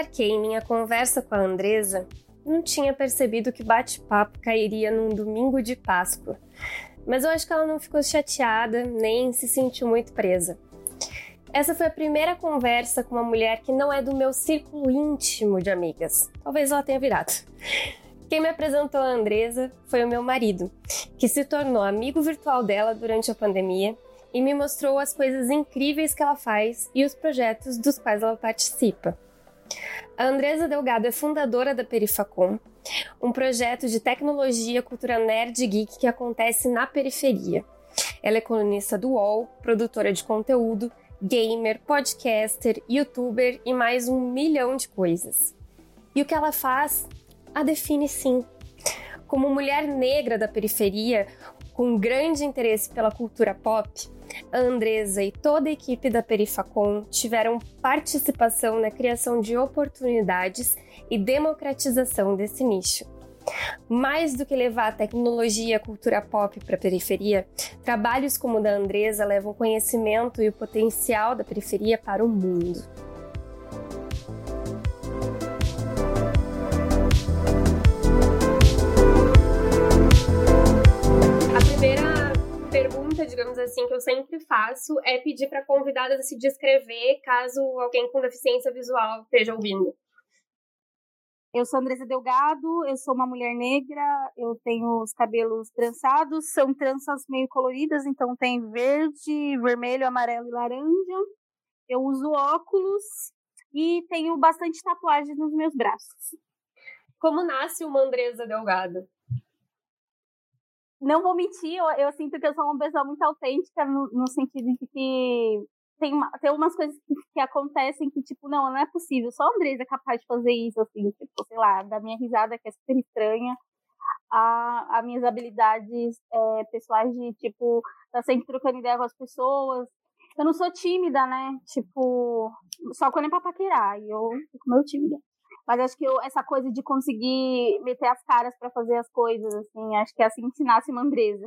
Marquei minha conversa com a Andresa, não tinha percebido que bate-papo cairia num domingo de Páscoa. Mas eu acho que ela não ficou chateada nem se sentiu muito presa. Essa foi a primeira conversa com uma mulher que não é do meu círculo íntimo de amigas. Talvez ela tenha virado. Quem me apresentou a Andresa foi o meu marido, que se tornou amigo virtual dela durante a pandemia e me mostrou as coisas incríveis que ela faz e os projetos dos quais ela participa. A Andresa Delgado é fundadora da Perifacom, um projeto de tecnologia, cultura nerd e geek que acontece na periferia. Ela é colunista do UOL, produtora de conteúdo, gamer, podcaster, youtuber e mais um milhão de coisas. E o que ela faz a define sim. Como mulher negra da periferia, com grande interesse pela cultura pop, a Andresa e toda a equipe da Perifacom tiveram participação na criação de oportunidades e democratização desse nicho. Mais do que levar a tecnologia e a cultura pop para a periferia, trabalhos como o da Andresa levam conhecimento e o potencial da periferia para o mundo. Digamos assim, que eu sempre faço é pedir para convidadas se descrever caso alguém com deficiência visual esteja ouvindo. Eu sou Andressa Delgado, eu sou uma mulher negra, eu tenho os cabelos trançados, são tranças meio coloridas, então tem verde, vermelho, amarelo e laranja. Eu uso óculos e tenho bastante tatuagens nos meus braços. Como nasce uma Andresa Delgado? Não vou mentir, eu, eu, sinto que eu sou uma pessoa muito autêntica no, no sentido de que tem, uma, tem umas coisas que, que, acontecem que, tipo, não, não é possível. Só a Andresa é capaz de fazer isso, assim, tipo, sei lá, da minha risada, que é super estranha, a, a minhas habilidades é, pessoais de, tipo, tá sempre trocando ideia com as pessoas. Eu não sou tímida, né? Tipo, só quando é pra paquerar, e eu fico meio tímida. Mas acho que eu, essa coisa de conseguir meter as caras para fazer as coisas, assim, acho que é assim que se nasce uma Andresa.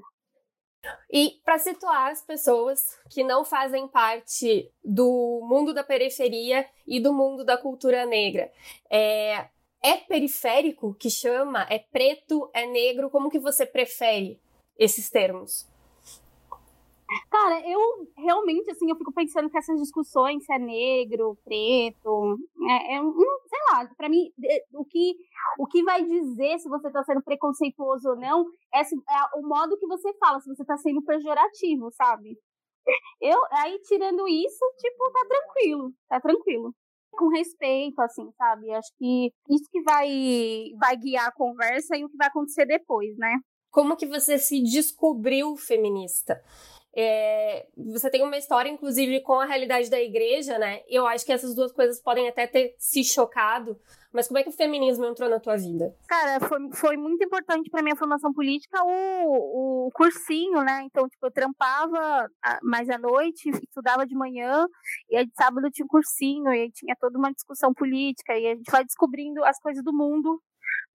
E para situar as pessoas que não fazem parte do mundo da periferia e do mundo da cultura negra, é, é periférico que chama? É preto? É negro? Como que você prefere esses termos? Cara, eu realmente, assim, eu fico pensando que essas discussões, se é negro, preto, é, é um, sei lá, pra mim, o que, o que vai dizer se você tá sendo preconceituoso ou não é, é o modo que você fala, se você tá sendo pejorativo, sabe? Eu, aí, tirando isso, tipo, tá tranquilo, tá tranquilo com respeito, assim, sabe? Acho que isso que vai, vai guiar a conversa e o que vai acontecer depois, né? Como que você se descobriu feminista? É, você tem uma história, inclusive, com a realidade da igreja, né? Eu acho que essas duas coisas podem até ter se chocado. Mas como é que o feminismo entrou na tua vida? Cara, foi, foi muito importante para minha formação política o, o cursinho, né? Então, tipo, eu trampava mais à noite, estudava de manhã, e aí de sábado tinha um cursinho, e aí tinha toda uma discussão política, e a gente vai descobrindo as coisas do mundo.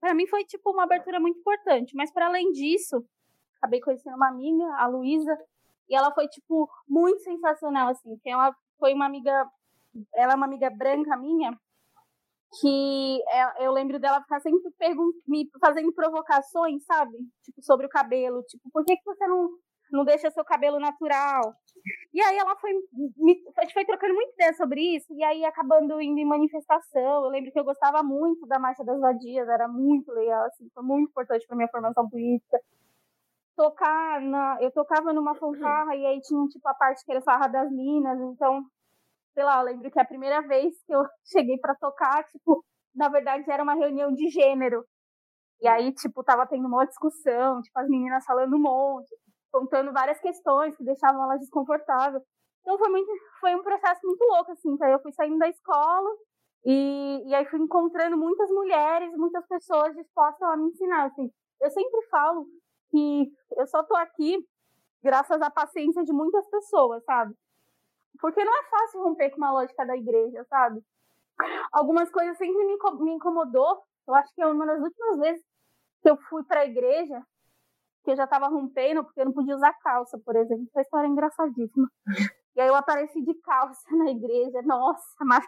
Para mim foi, tipo, uma abertura muito importante. Mas, para além disso, acabei conhecendo uma amiga, a Luísa, e ela foi, tipo, muito sensacional, assim. Que ela foi uma amiga. Ela é uma amiga branca minha. Que é, eu lembro dela ficar sempre me fazendo provocações, sabe? Tipo, sobre o cabelo. Tipo, por que, que você não, não deixa seu cabelo natural? E aí ela foi. Me, a gente foi trocando muito ideia sobre isso. E aí acabando indo em manifestação. Eu lembro que eu gostava muito da Marcha das Vadias. Era muito legal, assim. Foi muito importante para minha formação política tocar na. Eu tocava numa fanfarra e aí tinha tipo a parte que era farra das minas, então, sei lá, eu lembro que a primeira vez que eu cheguei para tocar, tipo, na verdade era uma reunião de gênero. E aí, tipo, tava tendo uma discussão, tipo, as meninas falando um monte, contando várias questões que deixavam elas desconfortáveis. Então foi muito, foi um processo muito louco, assim, então eu fui saindo da escola e, e aí fui encontrando muitas mulheres, muitas pessoas dispostas a me ensinar, assim. Eu sempre falo que eu só tô aqui graças à paciência de muitas pessoas, sabe? Porque não é fácil romper com uma lógica da igreja, sabe? Algumas coisas sempre me incomodou. Eu acho que é uma das últimas vezes que eu fui para a igreja, que eu já tava rompendo, porque eu não podia usar calça, por exemplo. Essa história é engraçadíssima. E aí eu apareci de calça na igreja. Nossa, mas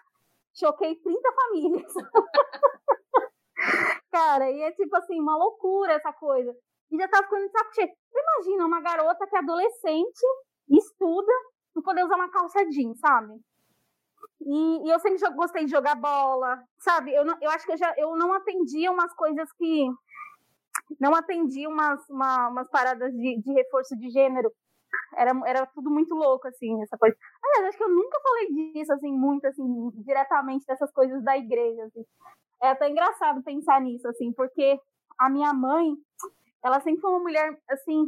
choquei 30 famílias. Cara, e é tipo assim, uma loucura essa coisa. E já tava ficando de saco cheio. Imagina uma garota que é adolescente, estuda, não poder usar uma calça jeans, sabe? E, e eu sempre gostei de jogar bola, sabe? Eu, não, eu acho que eu, já, eu não atendia umas coisas que. Não atendia umas, uma, umas paradas de, de reforço de gênero. Era, era tudo muito louco, assim, essa coisa. Aliás, acho que eu nunca falei disso, assim, muito, assim, diretamente dessas coisas da igreja, assim. É até engraçado pensar nisso, assim, porque a minha mãe, ela sempre foi uma mulher, assim.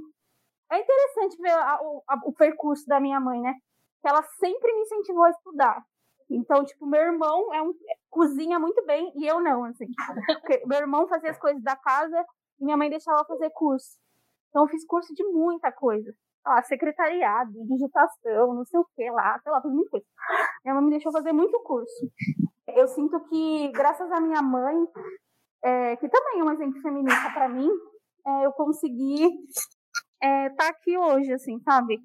É interessante ver a, o, a, o percurso da minha mãe, né? Que ela sempre me incentivou a estudar. Então, tipo, meu irmão é um, cozinha muito bem e eu não, assim. Meu irmão fazia as coisas da casa e minha mãe deixava fazer curso. Então, eu fiz curso de muita coisa. Ah, secretariado, digitação, não sei o que lá, sei lá, fiz muita coisa. Minha mãe me deixou fazer muito curso. Eu sinto que, graças à minha mãe, é, que também é um exemplo feminista para mim, é, eu consegui estar é, tá aqui hoje, assim, sabe?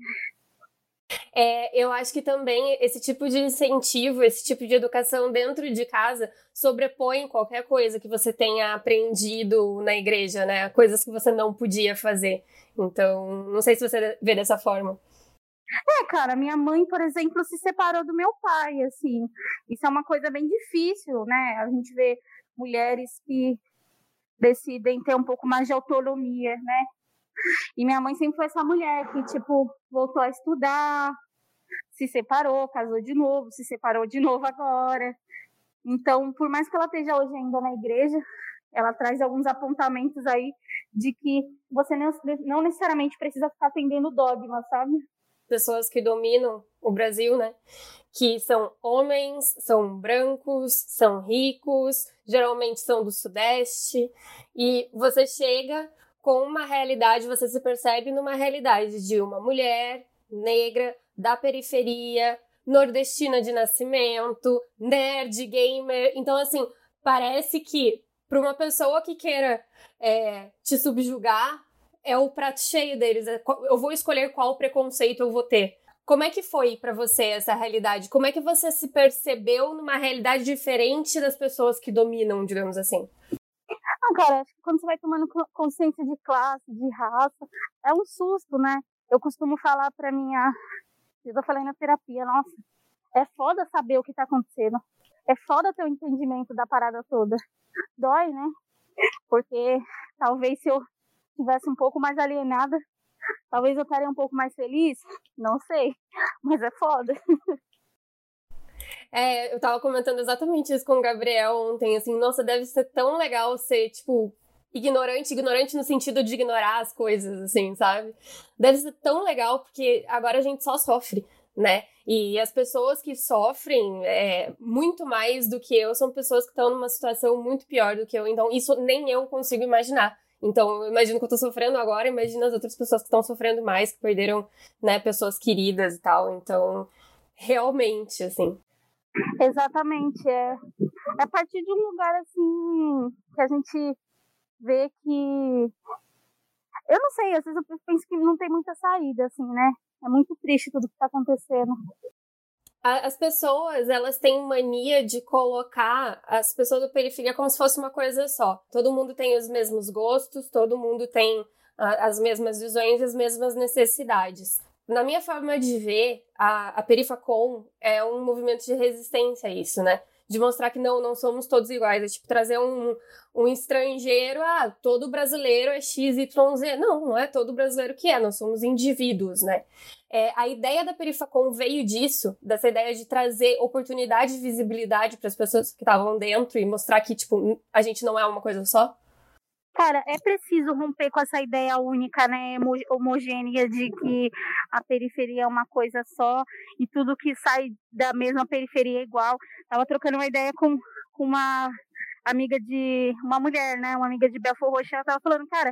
É, eu acho que também esse tipo de incentivo, esse tipo de educação dentro de casa sobrepõe qualquer coisa que você tenha aprendido na igreja, né? Coisas que você não podia fazer. Então, não sei se você vê dessa forma. É, cara, minha mãe, por exemplo, se separou do meu pai, assim. Isso é uma coisa bem difícil, né? A gente vê mulheres que decidem ter um pouco mais de autonomia, né? E minha mãe sempre foi essa mulher que, tipo, voltou a estudar, se separou, casou de novo, se separou de novo agora. Então, por mais que ela esteja hoje ainda na igreja, ela traz alguns apontamentos aí de que você não necessariamente precisa ficar atendendo dogma, sabe? Pessoas que dominam o Brasil, né? Que são homens, são brancos, são ricos, geralmente são do Sudeste, e você chega com uma realidade, você se percebe numa realidade de uma mulher negra da periferia, nordestina de nascimento, nerd, gamer. Então, assim, parece que para uma pessoa que queira é, te subjugar, é o prato cheio deles. É eu vou escolher qual preconceito eu vou ter. Como é que foi para você essa realidade? Como é que você se percebeu numa realidade diferente das pessoas que dominam, digamos assim? Não, cara, acho que quando você vai tomando consciência de classe, de raça, é um susto, né? Eu costumo falar pra minha. Eu falei na terapia, nossa, é foda saber o que tá acontecendo. É foda ter o um entendimento da parada toda. Dói, né? Porque talvez se eu tivesse um pouco mais alienada, talvez eu estaria um pouco mais feliz. Não sei. Mas é foda. É, eu tava comentando exatamente isso com o Gabriel ontem, assim, nossa, deve ser tão legal ser, tipo, ignorante, ignorante no sentido de ignorar as coisas, assim, sabe? Deve ser tão legal porque agora a gente só sofre, né? E as pessoas que sofrem é, muito mais do que eu são pessoas que estão numa situação muito pior do que eu, então isso nem eu consigo imaginar. Então, eu imagino que eu tô sofrendo agora, imagina as outras pessoas que estão sofrendo mais, que perderam, né, pessoas queridas e tal. Então, realmente, assim, Exatamente, é. É a partir de um lugar assim que a gente vê que. Eu não sei, às vezes eu penso que não tem muita saída, assim, né? É muito triste tudo que tá acontecendo. As pessoas, elas têm mania de colocar as pessoas da periferia como se fosse uma coisa só. Todo mundo tem os mesmos gostos, todo mundo tem as mesmas visões e as mesmas necessidades. Na minha forma de ver, a, a Perifacom é um movimento de resistência a isso, né? De mostrar que não, não somos todos iguais. É tipo trazer um, um estrangeiro, ah, todo brasileiro é XYZ. Não, não é todo brasileiro que é, nós somos indivíduos, né? É, a ideia da Perifacom veio disso, dessa ideia de trazer oportunidade e visibilidade para as pessoas que estavam dentro e mostrar que, tipo, a gente não é uma coisa só. Cara, é preciso romper com essa ideia única, né, homogênea de que a periferia é uma coisa só e tudo que sai da mesma periferia é igual. Tava trocando uma ideia com, com uma amiga de uma mulher, né, uma amiga de Belfor Roxo, ela tava falando, cara,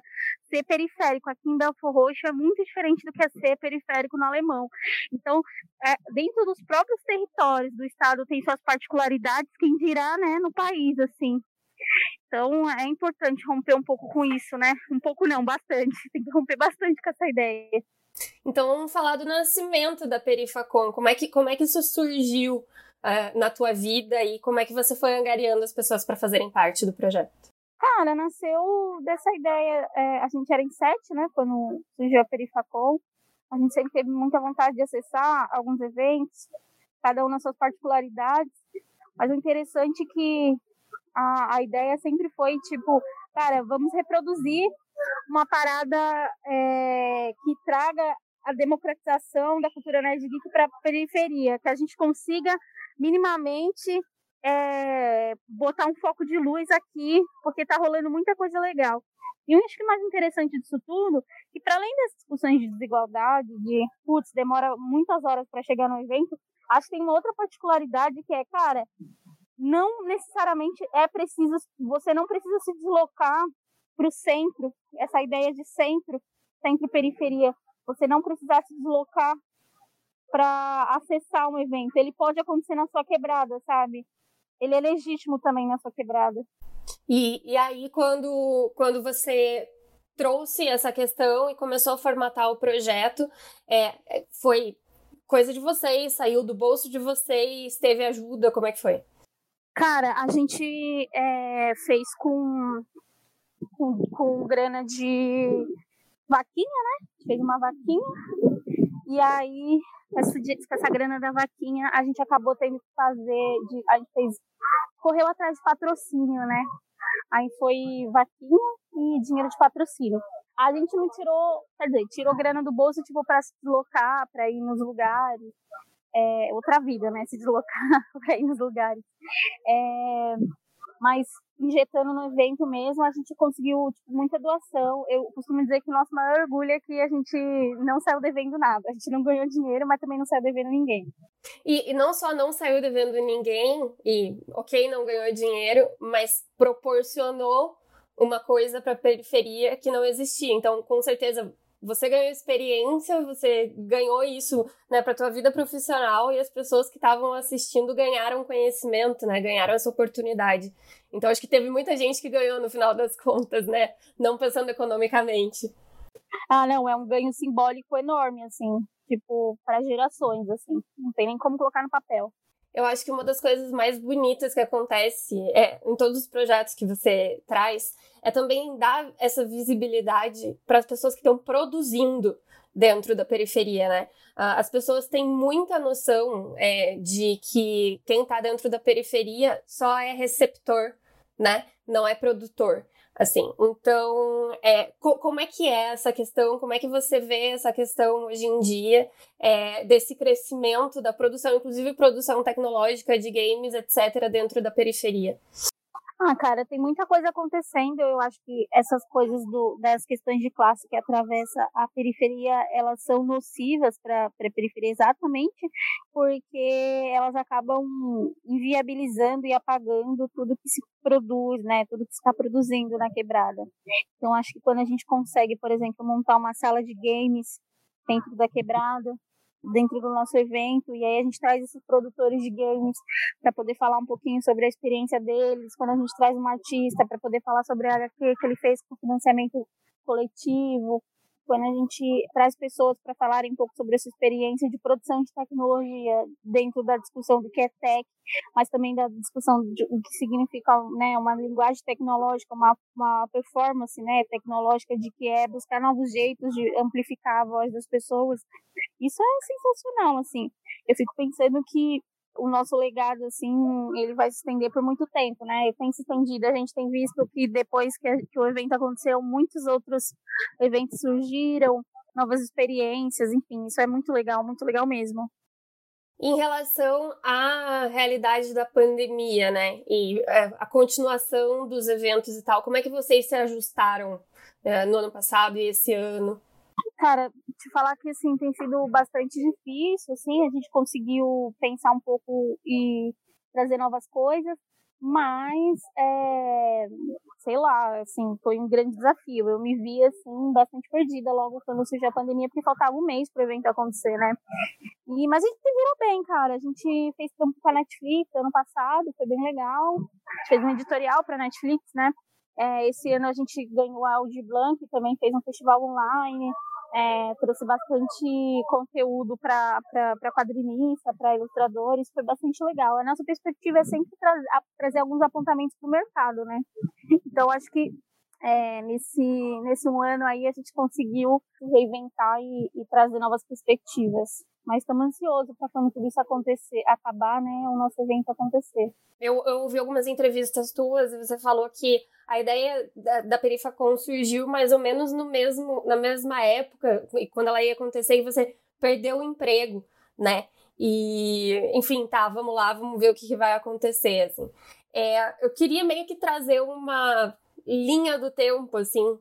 ser periférico aqui em Belfor Roxo é muito diferente do que é ser periférico no alemão. Então, é, dentro dos próprios territórios do estado tem suas particularidades, quem dirá, né, no país, assim. Então é importante romper um pouco com isso, né? Um pouco não, bastante. Tem que romper bastante com essa ideia. Então vamos falar do nascimento da Perifacom. Como é que, como é que isso surgiu? uh, na tua vida e como é que você foi angariando as pessoas para fazerem parte do projeto? Cara, nasceu dessa ideia. É, a gente era em sete, né? Quando surgiu a Perifacol. A gente sempre teve muita vontade de acessar alguns eventos, cada um nas suas particularidades. Mas o interessante é que a, a ideia sempre foi, tipo, cara, vamos reproduzir uma parada é, que traga a democratização da cultura nerd geek para a periferia, que a gente consiga minimamente é, botar um foco de luz aqui, porque está rolando muita coisa legal. E o acho que mais interessante disso tudo, que para além das discussões de desigualdade, de putz, demora muitas horas para chegar no evento, acho que tem uma outra particularidade que é, cara, não necessariamente é preciso, você não precisa se deslocar para o centro, essa ideia de centro, centro-periferia, você não precisar se deslocar para acessar um evento. Ele pode acontecer na sua quebrada, sabe? Ele é legítimo também na sua quebrada. E, e aí, quando, quando você trouxe essa questão e começou a formatar o projeto, é, é, foi coisa de vocês, saiu do bolso de vocês, teve ajuda, como é que foi? Cara, a gente é, fez com, com, com grana de vaquinha, né? Fez uma vaquinha. E aí, com essa grana da vaquinha, a gente acabou tendo que fazer. De, a gente fez. Correu atrás de patrocínio, né? Aí foi vaquinha e dinheiro de patrocínio. A gente não tirou, quer dizer, tirou grana do bolso, tipo, pra se deslocar, pra ir nos lugares. É, outra vida, né? Se deslocar pra ir nos lugares. É, mas injetando no evento mesmo, a gente conseguiu tipo, muita doação. Eu costumo dizer que o nosso maior orgulho é que a gente não saiu devendo nada. A gente não ganhou dinheiro, mas também não saiu devendo ninguém. E, e não só não saiu devendo ninguém, e ok, não ganhou dinheiro, mas proporcionou uma coisa para a periferia que não existia. Então, com certeza, você ganhou experiência, você ganhou isso, né, para tua vida profissional e as pessoas que estavam assistindo ganharam conhecimento, né, ganharam essa oportunidade. Então acho que teve muita gente que ganhou no final das contas, né, não pensando economicamente. Ah, não, é um ganho simbólico enorme assim, tipo, para gerações assim. Não tem nem como colocar no papel eu acho que uma das coisas mais bonitas que acontece é, em todos os projetos que você traz é também dar essa visibilidade para as pessoas que estão produzindo dentro da periferia, né? As pessoas têm muita noção é, de que quem está dentro da periferia só é receptor, né? Não é produtor. Assim, então, é, co como é que é essa questão? Como é que você vê essa questão hoje em dia é, desse crescimento da produção, inclusive produção tecnológica de games, etc., dentro da periferia? Ah, cara, tem muita coisa acontecendo. Eu acho que essas coisas do, das questões de classe que atravessa a periferia, elas são nocivas para a periferia exatamente porque elas acabam inviabilizando e apagando tudo que se produz, né? Tudo que está produzindo na quebrada. Então, acho que quando a gente consegue, por exemplo, montar uma sala de games dentro da quebrada, dentro do nosso evento e aí a gente traz esses produtores de games para poder falar um pouquinho sobre a experiência deles, quando a gente traz um artista para poder falar sobre a HQ que ele fez com financiamento coletivo, quando a gente traz pessoas para falarem um pouco sobre essa experiência de produção de tecnologia dentro da discussão do que é tech, mas também da discussão do que significa né, uma linguagem tecnológica, uma, uma performance né, tecnológica de que é buscar novos jeitos de amplificar a voz das pessoas. Isso é sensacional, assim. Eu fico pensando que o nosso legado, assim, ele vai se estender por muito tempo, né? Ele tem se estendido. A gente tem visto que depois que, que o evento aconteceu, muitos outros eventos surgiram, novas experiências, enfim, isso é muito legal, muito legal mesmo. Em relação à realidade da pandemia, né, e é, a continuação dos eventos e tal, como é que vocês se ajustaram é, no ano passado e esse ano? Cara, te falar que assim tem sido bastante difícil, assim, a gente conseguiu pensar um pouco e trazer novas coisas, mas é, sei lá, assim, foi um grande desafio. Eu me vi assim bastante perdida logo quando surgiu a pandemia, porque faltava um mês para o evento acontecer, né? E mas a gente se virou bem, cara. A gente fez tempo com a Netflix ano passado, foi bem legal. A gente fez um editorial para Netflix, né? É, esse ano a gente ganhou a Audi Blanc, também fez um festival online. É, trouxe bastante conteúdo para quadrinista, para ilustradores, foi bastante legal. A nossa perspectiva é sempre tra trazer alguns apontamentos para o mercado, né? Então, acho que é, nesse, nesse um ano aí a gente conseguiu se reinventar e, e trazer novas perspectivas. Mas estamos ansiosos para quando tudo isso acontecer, acabar, né, o nosso evento acontecer. Eu, eu ouvi algumas entrevistas tuas e você falou que a ideia da, da Perifacon surgiu mais ou menos no mesmo, na mesma época, quando ela ia acontecer, e você perdeu o emprego, né? E, enfim, tá, vamos lá, vamos ver o que, que vai acontecer, assim. É, eu queria meio que trazer uma linha do tempo, assim,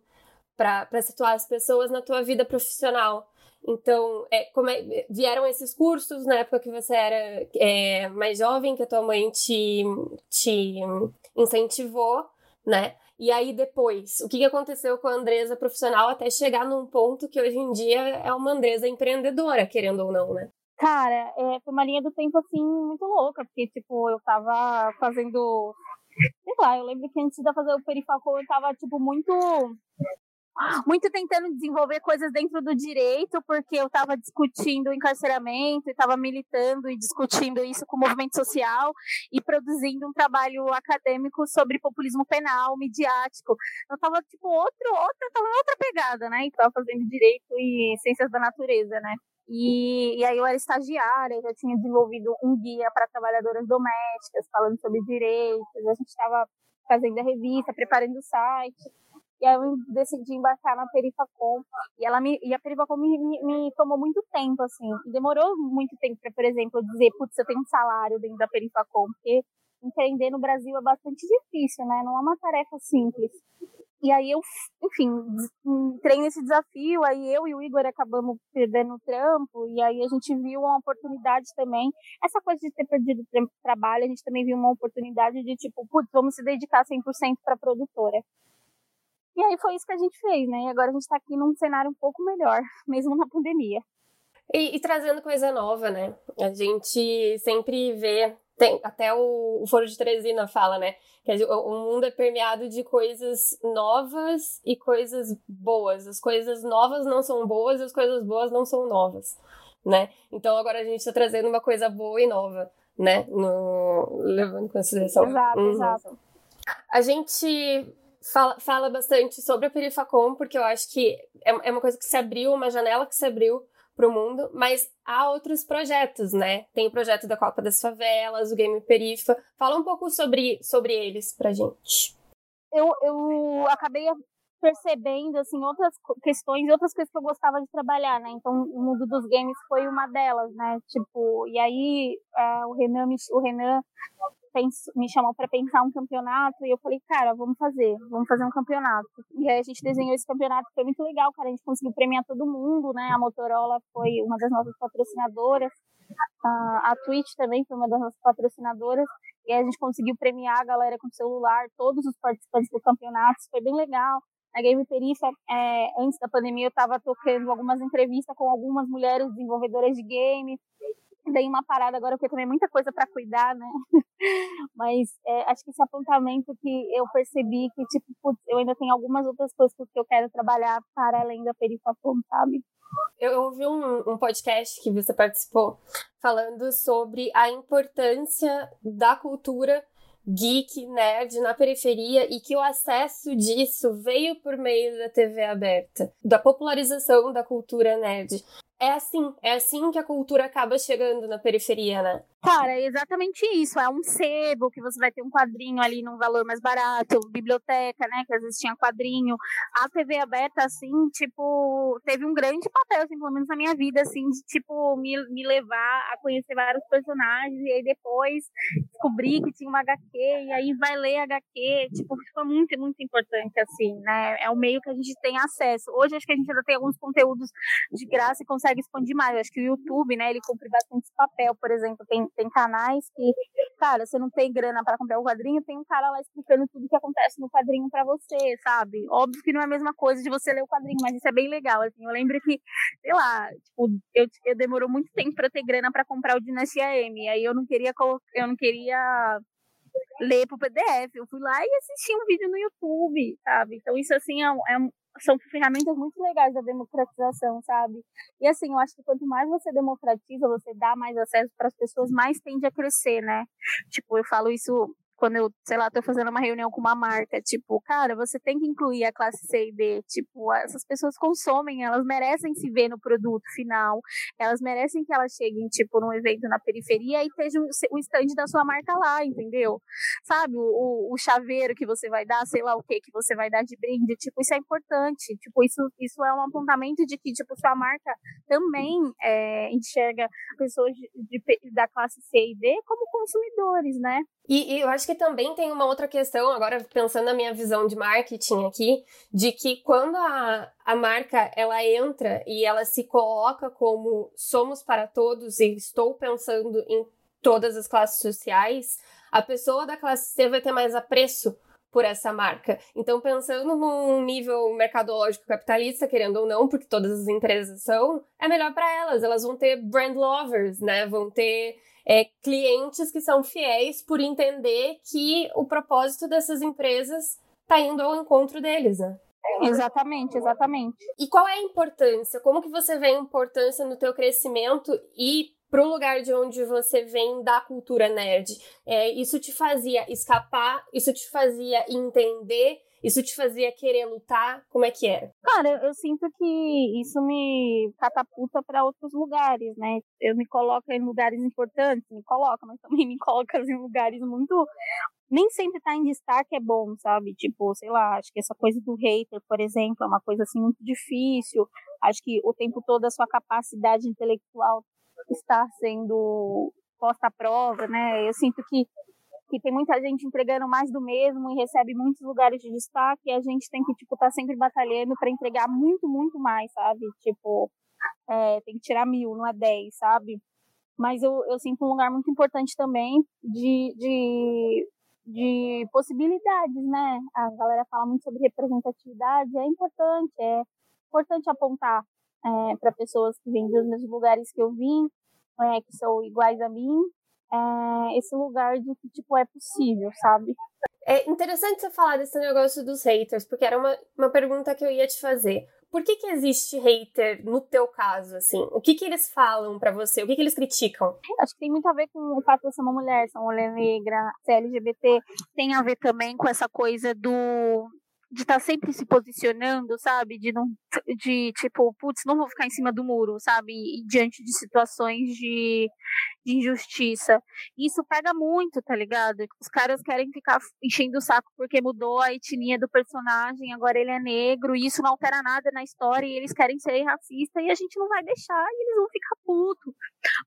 para situar as pessoas na tua vida profissional. Então, é, é, vieram esses cursos na época que você era é, mais jovem, que a tua mãe te, te incentivou, né? E aí depois, o que aconteceu com a Andresa profissional até chegar num ponto que hoje em dia é uma Andresa empreendedora, querendo ou não, né? Cara, é, foi uma linha do tempo assim muito louca, porque tipo, eu tava fazendo sei lá, eu lembro que antes de fazer o Perifacol eu tava, tipo, muito muito tentando desenvolver coisas dentro do direito, porque eu estava discutindo encarceramento, estava militando e discutindo isso com o movimento social e produzindo um trabalho acadêmico sobre populismo penal, midiático. Eu estava tipo outro, outra, tava outra pegada, né? Estava fazendo direito e ciências da natureza, né? E, e aí eu era estagiária, já tinha desenvolvido um guia para trabalhadoras domésticas, falando sobre direitos, a gente estava fazendo a revista, preparando o site. E aí eu decidi embarcar na Perifacom. E, ela me, e a Perifacom me, me, me tomou muito tempo, assim. Demorou muito tempo para, por exemplo, eu dizer, putz, eu tenho um salário dentro da Perifacom. Porque empreender no Brasil é bastante difícil, né? Não é uma tarefa simples. E aí eu, enfim, entrei nesse desafio, aí eu e o Igor acabamos perdendo o trampo, e aí a gente viu uma oportunidade também. Essa coisa de ter perdido o trabalho, a gente também viu uma oportunidade de tipo, putz, vamos se dedicar 100% para a produtora. E aí foi isso que a gente fez, né? E agora a gente está aqui num cenário um pouco melhor, mesmo na pandemia. E, e, trazendo coisa nova, né? A gente sempre vê, tem, até o, o Foro de Teresina fala, né? Que o, o mundo é permeado de coisas novas e coisas boas. As coisas novas não são boas e as coisas boas não são novas, né? Então agora a gente está trazendo uma coisa boa e nova, né? No, levando em consideração. Exato, uhum. exato. A gente fala, fala bastante sobre a Perifacom, porque eu acho que é, é uma coisa que se abriu, uma janela que se abriu para o mundo, mas há outros projetos, né? Tem o projeto da Copa das Favelas, o Game Perifa. Fala um pouco sobre, sobre eles pra gente. Eu, eu acabei percebendo, assim, outras questões, outras coisas que eu gostava de trabalhar, né? Então, o mundo dos games foi uma delas, né? Tipo, e aí uh, o Renan, o Renan me chamou para pensar um campeonato e eu falei, cara, vamos fazer, vamos fazer um campeonato. E aí a gente desenhou esse campeonato, foi muito legal, cara, a gente conseguiu premiar todo mundo, né? A Motorola foi uma das nossas patrocinadoras, a Twitch também foi uma das nossas patrocinadoras, e aí a gente conseguiu premiar a galera com celular, todos os participantes do campeonato, foi bem legal. Na Game Perifa, é, antes da pandemia, eu estava tocando algumas entrevistas com algumas mulheres desenvolvedoras de game, dei uma parada agora porque também é muita coisa para cuidar, né? Mas é, acho que esse apontamento que eu percebi que, tipo, putz, eu ainda tenho algumas outras coisas que eu quero trabalhar para além da Perifacom, sabe? Eu ouvi um, um podcast que você participou falando sobre a importância da cultura geek, nerd na periferia e que o acesso disso veio por meio da TV aberta, da popularização da cultura nerd é assim, é assim que a cultura acaba chegando na periferia, né? Cara, é exatamente isso. É um sebo que você vai ter um quadrinho ali num valor mais barato, biblioteca, né? Que às vezes tinha quadrinho. A TV aberta, assim, tipo, teve um grande papel, assim, pelo menos na minha vida, assim, de tipo, me, me levar a conhecer vários personagens e aí depois descobrir que tinha uma HQ e aí vai ler HQ. Tipo, foi muito, muito importante, assim, né? É o meio que a gente tem acesso. Hoje acho que a gente ainda tem alguns conteúdos de graça e consegue expandir mais. Eu acho que o YouTube, né, ele cumpre bastante esse papel, por exemplo, tem tem canais que, cara, você não tem grana para comprar o um quadrinho, tem um cara lá explicando tudo que acontece no quadrinho para você, sabe? Óbvio que não é a mesma coisa de você ler o quadrinho, mas isso é bem legal, assim. Eu lembro que, sei lá, tipo, eu, eu demorou muito tempo para ter grana para comprar o Dinastia M, aí eu não queria eu não queria ler pro PDF. Eu fui lá e assisti um vídeo no YouTube, sabe? Então isso assim é, é são ferramentas muito legais da democratização, sabe? E assim, eu acho que quanto mais você democratiza, você dá mais acesso para as pessoas, mais tende a crescer, né? Tipo, eu falo isso quando eu, sei lá, tô fazendo uma reunião com uma marca, tipo, cara, você tem que incluir a classe C e D, tipo, essas pessoas consomem, elas merecem se ver no produto final, elas merecem que elas cheguem, tipo, num evento na periferia e esteja o stand da sua marca lá, entendeu? Sabe, o, o chaveiro que você vai dar, sei lá o que que você vai dar de brinde, tipo, isso é importante, tipo, isso, isso é um apontamento de que, tipo, sua marca também é, enxerga pessoas de, de, da classe C e D como consumidores, né? E, e, eu acho que também tem uma outra questão, agora pensando na minha visão de marketing aqui, de que quando a, a marca ela entra e ela se coloca como somos para todos e estou pensando em todas as classes sociais, a pessoa da classe C vai ter mais apreço por essa marca. Então, pensando num nível mercadológico capitalista, querendo ou não, porque todas as empresas são, é melhor para elas. Elas vão ter brand lovers, né? Vão ter é, clientes que são fiéis por entender que o propósito dessas empresas está indo ao encontro deles, né? Exatamente, exatamente. E qual é a importância? Como que você vê a importância no teu crescimento e pro lugar de onde você vem da cultura nerd? É, isso te fazia escapar? Isso te fazia entender isso te fazia querer lutar? Como é que era? Cara, eu, sinto que isso me catapulta para outros lugares, né? Eu me coloco em lugares importantes, me coloca, mas também me coloca em lugares muito nem sempre estar tá em destaque é bom, sabe? Tipo, sei lá, acho que essa coisa do hater, por exemplo, é uma coisa assim muito difícil. Acho que o tempo todo a sua capacidade intelectual está sendo posta à prova, né? Eu sinto que que tem muita gente entregando mais do mesmo e recebe muitos lugares de destaque, e a gente tem que, tipo, estar tá sempre batalhando para entregar muito, muito mais, sabe? Tipo, é, tem que tirar mil, não é dez, sabe? Mas eu, eu sinto um lugar muito importante também de, de, de possibilidades, né? A galera fala muito sobre representatividade, é importante, é importante apontar é, para pessoas que vêm dos mesmos lugares que eu vim, é, que são iguais a mim, é, esse lugar de que, tipo, é possível, sabe? É interessante você falar desse negócio dos haters, porque era uma, uma pergunta que eu ia te fazer. Por que, que existe hater no teu caso, assim? O que que eles falam para você? O que que eles criticam? Acho que tem muito a ver com o fato de eu ser uma mulher, ser uma mulher negra, ser LGBT. Tem a ver também com essa coisa do de estar tá sempre se posicionando, sabe? De não de tipo, putz, não vou ficar em cima do muro, sabe? E, diante de situações de, de injustiça. Isso pega muito, tá ligado? Os caras querem ficar enchendo o saco porque mudou a etnia do personagem, agora ele é negro, e isso não altera nada na história, e eles querem ser racista e a gente não vai deixar, e eles vão ficar puto.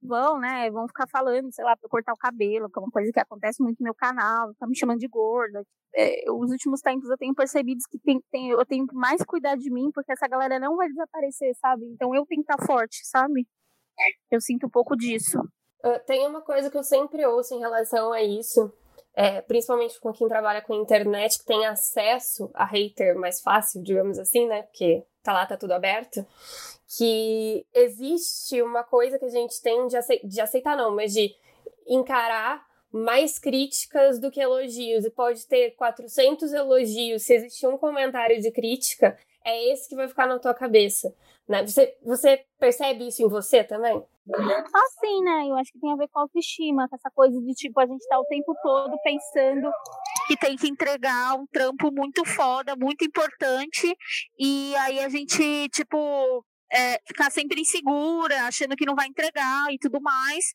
Vão, né? Vão ficar falando, sei lá, pra cortar o cabelo, que é uma coisa que acontece muito no meu canal, tá me chamando de gorda. É, os últimos tempos eu tenho percebido que tem, tem, eu tenho mais cuidar de mim, porque essa galera não vai desaparecer, sabe? Então eu tenho que estar forte, sabe? Eu sinto um pouco disso. Uh, tem uma coisa que eu sempre ouço em relação a isso, é, principalmente com quem trabalha com internet, que tem acesso a hater mais fácil, digamos assim, né? Porque tá lá, tá tudo aberto. Que existe uma coisa que a gente tem de, de aceitar, não, mas de encarar mais críticas do que elogios. E pode ter 400 elogios. Se existir um comentário de crítica, é esse que vai ficar na tua cabeça. Né? Você, você percebe isso em você também? Ah, sim, né? Eu acho que tem a ver com a autoestima, com essa coisa de tipo, a gente tá o tempo todo pensando que tem que entregar um trampo muito foda, muito importante, e aí a gente, tipo, é, ficar sempre insegura, achando que não vai entregar e tudo mais.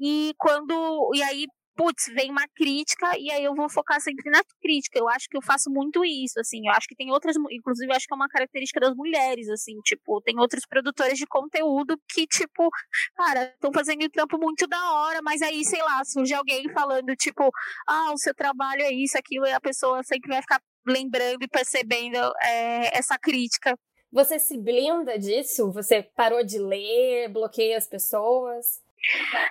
E quando. E aí putz, vem uma crítica e aí eu vou focar sempre na crítica. Eu acho que eu faço muito isso, assim. Eu acho que tem outras, inclusive, eu acho que é uma característica das mulheres, assim, tipo, tem outros produtores de conteúdo que, tipo, cara, estão fazendo um trampo muito da hora, mas aí, sei lá, surge alguém falando, tipo, ah, o seu trabalho é isso, aquilo, e a pessoa sempre vai ficar lembrando e percebendo é, essa crítica. Você se blinda disso? Você parou de ler, bloqueia as pessoas?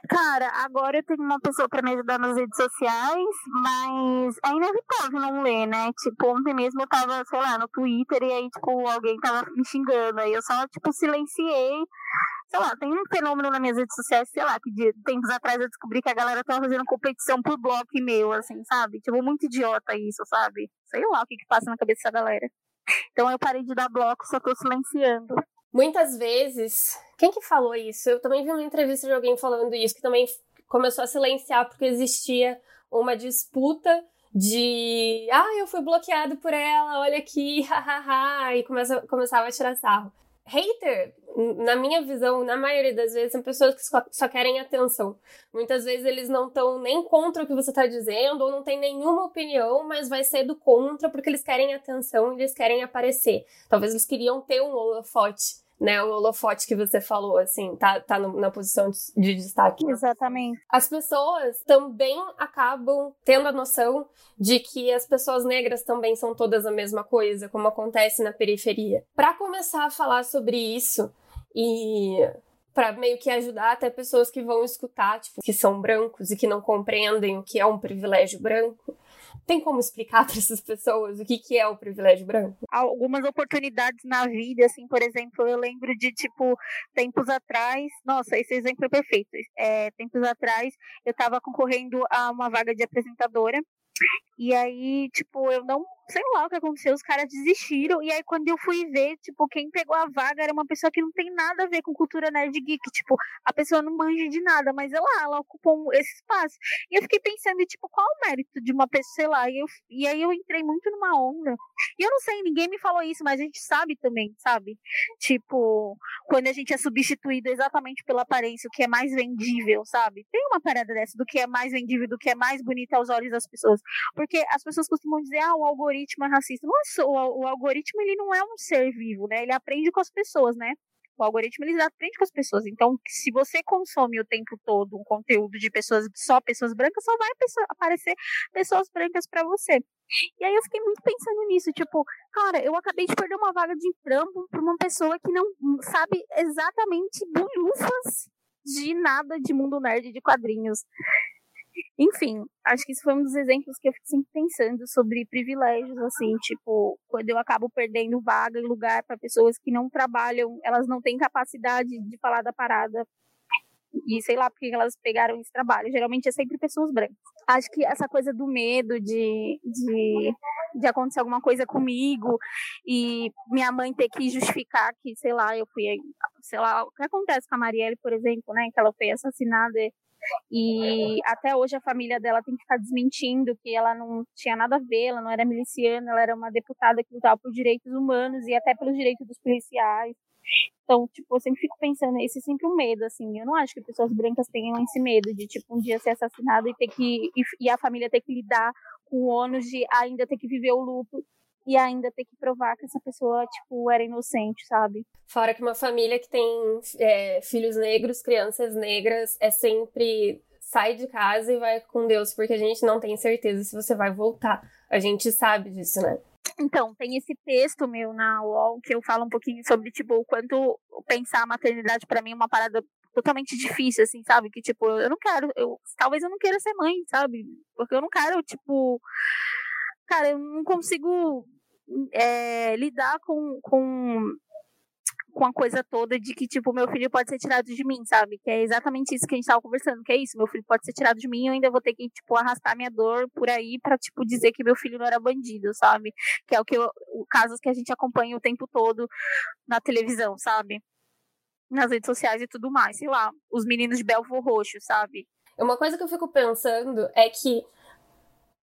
Cara, agora eu tenho uma pessoa para me ajudar nas redes sociais, mas é inevitável não ler, né? Tipo, ontem mesmo eu tava, sei lá, no Twitter e aí, tipo, alguém tava me xingando. Aí eu só, tipo, silenciei. Sei lá, tem um fenômeno nas minhas redes sociais, sei lá, que de tempos atrás eu descobri que a galera tava fazendo competição por bloco meu, assim, sabe? Tipo, muito idiota isso, sabe? Sei lá o que que passa na cabeça dessa galera. Então eu parei de dar bloco, só tô silenciando. Muitas vezes, quem que falou isso? Eu também vi uma entrevista de alguém falando isso, que também começou a silenciar porque existia uma disputa de ah, eu fui bloqueado por ela, olha aqui, hahaha, e começa, começava a tirar sarro. Hater, na minha visão, na maioria das vezes, são pessoas que só, querem atenção. Muitas vezes eles não estão nem contra o que você está dizendo, ou não tem nenhuma opinião, mas vai ser do contra porque eles querem atenção, eles querem aparecer. Talvez eles queriam ter um holofote né, o holofote que você falou, assim, tá, tá no, na posição de, de destaque. Exatamente. As pessoas também acabam tendo a noção de que as pessoas negras também são todas a mesma coisa, como acontece na periferia. Para começar a falar sobre isso e para meio que ajudar até pessoas que vão escutar, tipo, que são brancos e que não compreendem o que é um privilégio branco, tem como explicar para essas pessoas o que, que é o privilégio branco? Algumas oportunidades na vida, assim, por exemplo, eu lembro de, tipo, tempos atrás, nossa, esse exemplo é perfeito. É, tempos atrás, eu estava concorrendo a uma vaga de apresentadora, e aí, tipo, eu não sei lá o que aconteceu, os caras desistiram. E aí, quando eu fui ver, tipo, quem pegou a vaga era uma pessoa que não tem nada a ver com cultura nerd geek. Tipo, a pessoa não manja de nada, mas ela, ela ocupou esse espaço. E eu fiquei pensando, tipo, qual o mérito de uma pessoa, sei lá. E, eu, e aí eu entrei muito numa onda. E eu não sei, ninguém me falou isso, mas a gente sabe também, sabe? Tipo, quando a gente é substituído exatamente pela aparência, o que é mais vendível, sabe? Tem uma parada dessa do que é mais vendível, do que é mais bonito aos olhos das pessoas. Porque as pessoas costumam dizer, ah, o algoritmo algoritmo é racista. Nossa, o, o algoritmo ele não é um ser vivo, né? Ele aprende com as pessoas, né? O algoritmo ele aprende com as pessoas. Então, se você consome o tempo todo um conteúdo de pessoas, só pessoas brancas, só vai aparecer pessoas brancas para você. E aí eu fiquei muito pensando nisso, tipo, cara, eu acabei de perder uma vaga de trampo para uma pessoa que não sabe exatamente bolhufas de nada de mundo nerd de quadrinhos. Enfim, acho que isso foi um dos exemplos que eu fico sempre pensando sobre privilégios, assim, tipo, quando eu acabo perdendo vaga e lugar para pessoas que não trabalham, elas não têm capacidade de falar da parada. E sei lá porque elas pegaram esse trabalho. Geralmente é sempre pessoas brancas. Acho que essa coisa do medo de, de, de acontecer alguma coisa comigo e minha mãe ter que justificar que, sei lá, eu fui. Sei lá, o que acontece com a Marielle, por exemplo, né? Que ela foi assassinada e até hoje a família dela tem que ficar desmentindo que ela não tinha nada a ver, ela não era miliciana, ela era uma deputada que lutava por direitos humanos e até pelos direitos dos policiais. Então, tipo, eu sempre fico pensando, esse é sempre um medo, assim. Eu não acho que pessoas brancas tenham esse medo de, tipo, um dia ser assassinado e ter que. e a família ter que lidar com o ônus de ainda ter que viver o luto e ainda ter que provar que essa pessoa, tipo, era inocente, sabe? Fora que uma família que tem é, filhos negros, crianças negras, é sempre sai de casa e vai com Deus, porque a gente não tem certeza se você vai voltar. A gente sabe disso, né? Então, tem esse texto meu na UOL que eu falo um pouquinho sobre, tipo, o quanto pensar a maternidade para mim é uma parada totalmente difícil, assim, sabe? Que, tipo, eu não quero, eu, talvez eu não queira ser mãe, sabe? Porque eu não quero, tipo, cara, eu não consigo é, lidar com, com, com a coisa toda de que, tipo, meu filho pode ser tirado de mim, sabe? Que é exatamente isso que a gente tava conversando, que é isso, meu filho pode ser tirado de mim eu ainda vou ter que, tipo, arrastar minha dor por aí pra, tipo, dizer que meu filho não era bandido, sabe? Que é o que eu, casos que a gente acompanha o tempo todo na televisão, sabe? Nas redes sociais e tudo mais, sei lá, os meninos de Belfor Roxo, sabe? Uma coisa que eu fico pensando é que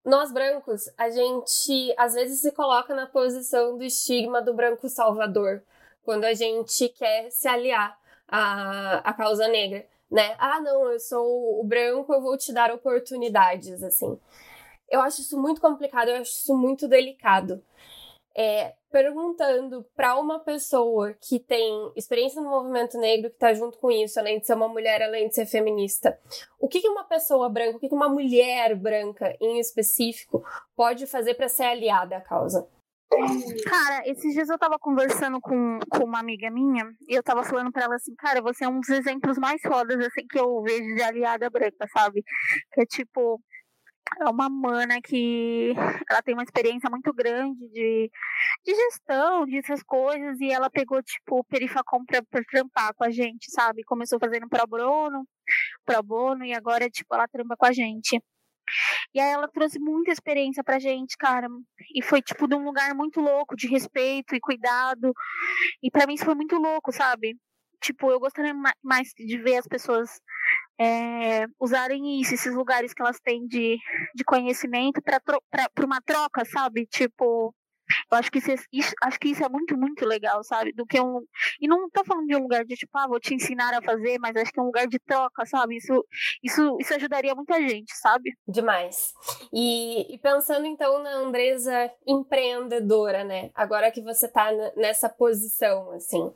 nós brancos, a gente às vezes se coloca na posição do estigma do branco salvador, quando a gente quer se aliar à, à causa negra, né? Ah, não, eu sou o branco, eu vou te dar oportunidades, assim. Eu acho isso muito complicado, eu acho isso muito delicado é, perguntando para uma pessoa que tem experiência no movimento negro, que está junto com isso, além de ser uma mulher, além de ser feminista, o que, que uma pessoa branca, o que, que uma mulher branca em específico pode fazer para ser aliada à causa? Cara, esses dias eu tava conversando com, com uma amiga minha e eu tava falando pra ela assim, cara, você é um dos exemplos mais fodas assim que eu vejo de aliada branca, sabe? Que é tipo, é uma mana que ela tem uma experiência muito grande de, de gestão, coisas, e ela pegou, tipo, o Perifacom pra, pra trampar com a gente, sabe? Começou fazendo pro bono, pro bono, e agora, tipo, ela trampa com a gente. E aí ela trouxe muita experiência pra gente, cara. E foi, tipo, de um lugar muito louco, de respeito e cuidado. E para mim isso foi muito louco, sabe? Tipo, eu gostaria mais de ver as pessoas é, usarem isso, esses lugares que elas têm de, de conhecimento para uma troca, sabe? Tipo, eu acho que isso, é, isso, acho que isso é muito, muito legal, sabe? Do que um. E não tô falando de um lugar de tipo, ah, vou te ensinar a fazer, mas acho que é um lugar de troca, sabe? Isso, isso, isso ajudaria muita gente, sabe? Demais. E, e pensando então na Andresa empreendedora, né? Agora que você tá nessa posição, assim,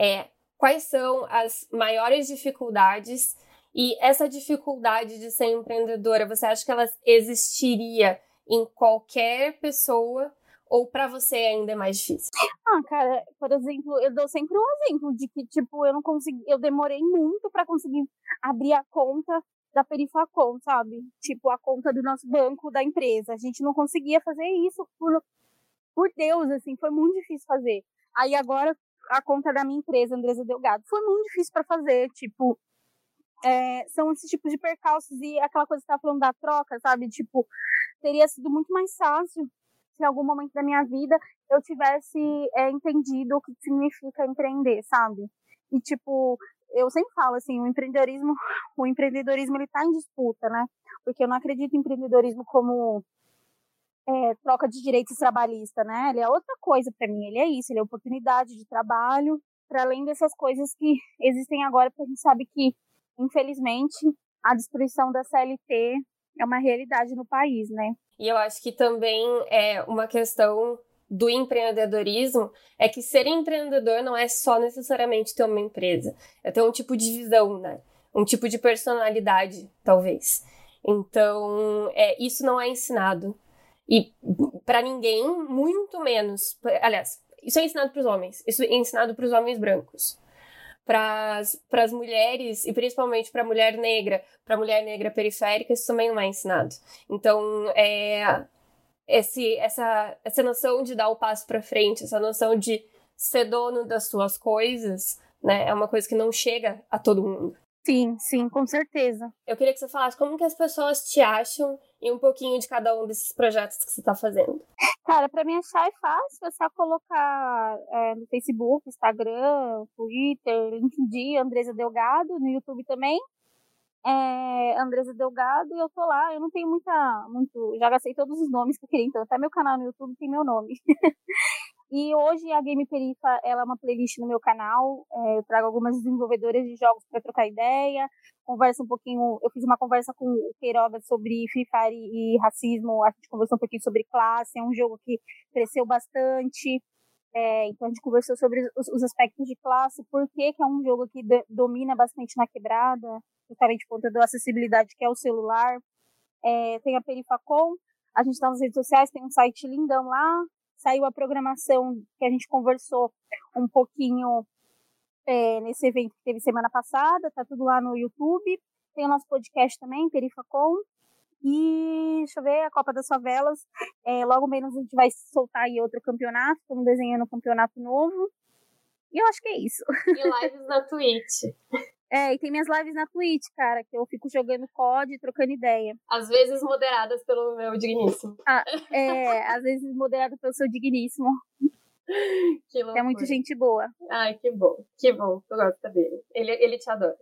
é, quais são as maiores dificuldades? E essa dificuldade de ser empreendedora, você acha que ela existiria em qualquer pessoa ou para você ainda é mais difícil? Ah, cara, por exemplo, eu dou sempre um exemplo de que, tipo, eu não consegui, eu demorei muito para conseguir abrir a conta da Perifacom, sabe? Tipo, a conta do nosso banco da empresa. A gente não conseguia fazer isso por, por Deus, assim, foi muito difícil fazer. Aí agora a conta da minha empresa, Andresa Delgado, foi muito difícil para fazer, tipo, é, são esses tipos de percalços e aquela coisa que você tá falando da troca, sabe? Tipo, teria sido muito mais fácil se em algum momento da minha vida eu tivesse é, entendido o que significa empreender, sabe? E tipo, eu sempre falo assim, o empreendedorismo, o empreendedorismo ele tá em disputa, né? Porque eu não acredito em empreendedorismo como é, troca de direitos trabalhistas, né? Ele é outra coisa para mim, ele é isso, ele é oportunidade de trabalho, para além dessas coisas que existem agora, porque a gente sabe que, infelizmente, a destruição da CLT é uma realidade no país, né? E eu acho que também é uma questão do empreendedorismo é que ser empreendedor não é só necessariamente ter uma empresa, é ter um tipo de visão, né? Um tipo de personalidade, talvez. Então, é, isso não é ensinado. E para ninguém, muito menos. Aliás, isso é ensinado para os homens, isso é ensinado para os homens brancos para as mulheres, e principalmente para a mulher negra, para a mulher negra periférica, isso também não é ensinado. Então, é, esse, essa, essa noção de dar o passo para frente, essa noção de ser dono das suas coisas, né, é uma coisa que não chega a todo mundo. Sim, sim, com certeza. Eu queria que você falasse como que as pessoas te acham e um pouquinho de cada um desses projetos que você está fazendo. Cara, para mim achar é fácil, é só colocar é, no Facebook, Instagram, Twitter, LinkedIn, Andresa Delgado, no YouTube também. É, Andresa Delgado, e eu tô lá, eu não tenho muita, muito, já gastei todos os nomes que eu queria, então até meu canal no YouTube tem meu nome. E hoje a Game Perifa ela é uma playlist no meu canal. É, eu trago algumas desenvolvedoras de jogos para trocar ideia. Conversa um pouquinho. Eu fiz uma conversa com o Queiroga sobre Free Fire e racismo. A gente conversou um pouquinho sobre classe. É um jogo que cresceu bastante. É, então a gente conversou sobre os, os, aspectos de classe, por que, que é um jogo que domina bastante na quebrada, justamente por conta da acessibilidade que é o celular. É, tem a Perifacom, a gente está nas redes sociais, tem um site lindão lá, saiu a programação que a gente conversou um pouquinho é, nesse evento que teve semana passada, tá tudo lá no YouTube. Tem o nosso podcast também, Perifacom. E deixa eu ver, a Copa das Favelas. É, logo menos a gente vai soltar aí outro campeonato. Estamos desenhando um campeonato novo. E eu acho que é isso. E lives na Twitch. É, e tem minhas lives na Twitch, cara, que eu fico jogando COD, trocando ideia. Às vezes moderadas pelo meu digníssimo. Ah, é, às vezes moderadas pelo seu digníssimo. Que loucura. É muito gente boa. Ai, que bom. Que bom. Eu gosto dele. Ele, ele te adora.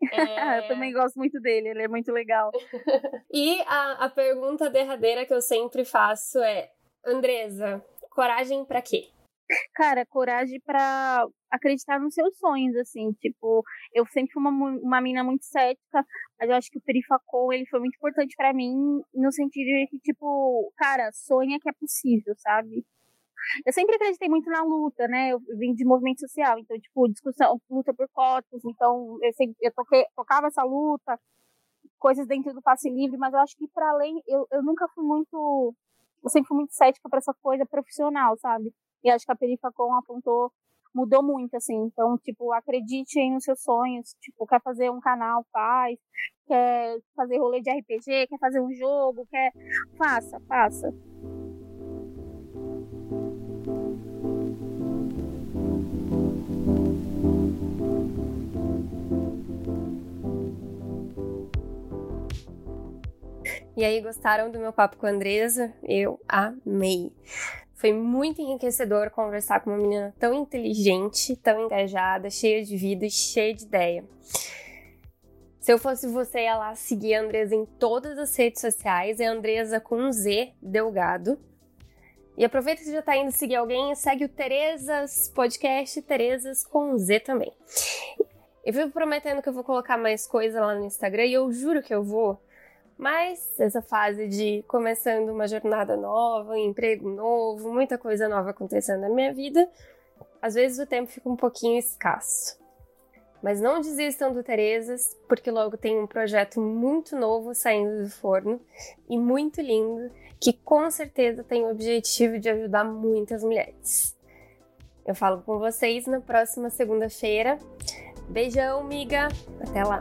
É... eu também gosto muito dele, ele é muito legal. e a, a pergunta derradeira que eu sempre faço é: Andresa, coragem para quê? Cara, coragem para acreditar nos seus sonhos, assim, tipo, eu sempre fui uma, uma mina muito cética, mas eu acho que o Perifacol, ele foi muito importante para mim, no sentido de que, tipo, cara, sonha que é possível, sabe? Eu sempre acreditei muito na luta, né? Eu vim de movimento social, então, tipo, discussão, luta por cotas, então eu sempre eu toquei, tocava essa luta, coisas dentro do passe livre, mas eu acho que para além, eu, eu nunca fui muito, eu sempre fui muito cética para essa coisa profissional, sabe? E acho que a Perifacom apontou, mudou muito, assim. Então, tipo, acredite nos seus sonhos. Tipo, quer fazer um canal, faz. Quer fazer rolê de RPG, quer fazer um jogo, quer. Faça, faça. E aí, gostaram do meu papo com a Andresa? Eu amei. Foi muito enriquecedor conversar com uma menina tão inteligente, tão engajada, cheia de vida e cheia de ideia. Se eu fosse você, ia lá seguir a Andresa em todas as redes sociais, é Andresa com Z Delgado. E aproveita que já tá indo seguir alguém segue o Terezas Podcast, Terezas com Z também. Eu vivo prometendo que eu vou colocar mais coisa lá no Instagram e eu juro que eu vou. Mas essa fase de começando uma jornada nova, um emprego novo, muita coisa nova acontecendo na minha vida, às vezes o tempo fica um pouquinho escasso. Mas não desistam do Terezas, porque logo tem um projeto muito novo saindo do forno e muito lindo, que com certeza tem o objetivo de ajudar muitas mulheres. Eu falo com vocês na próxima segunda-feira. Beijão, amiga. Até lá.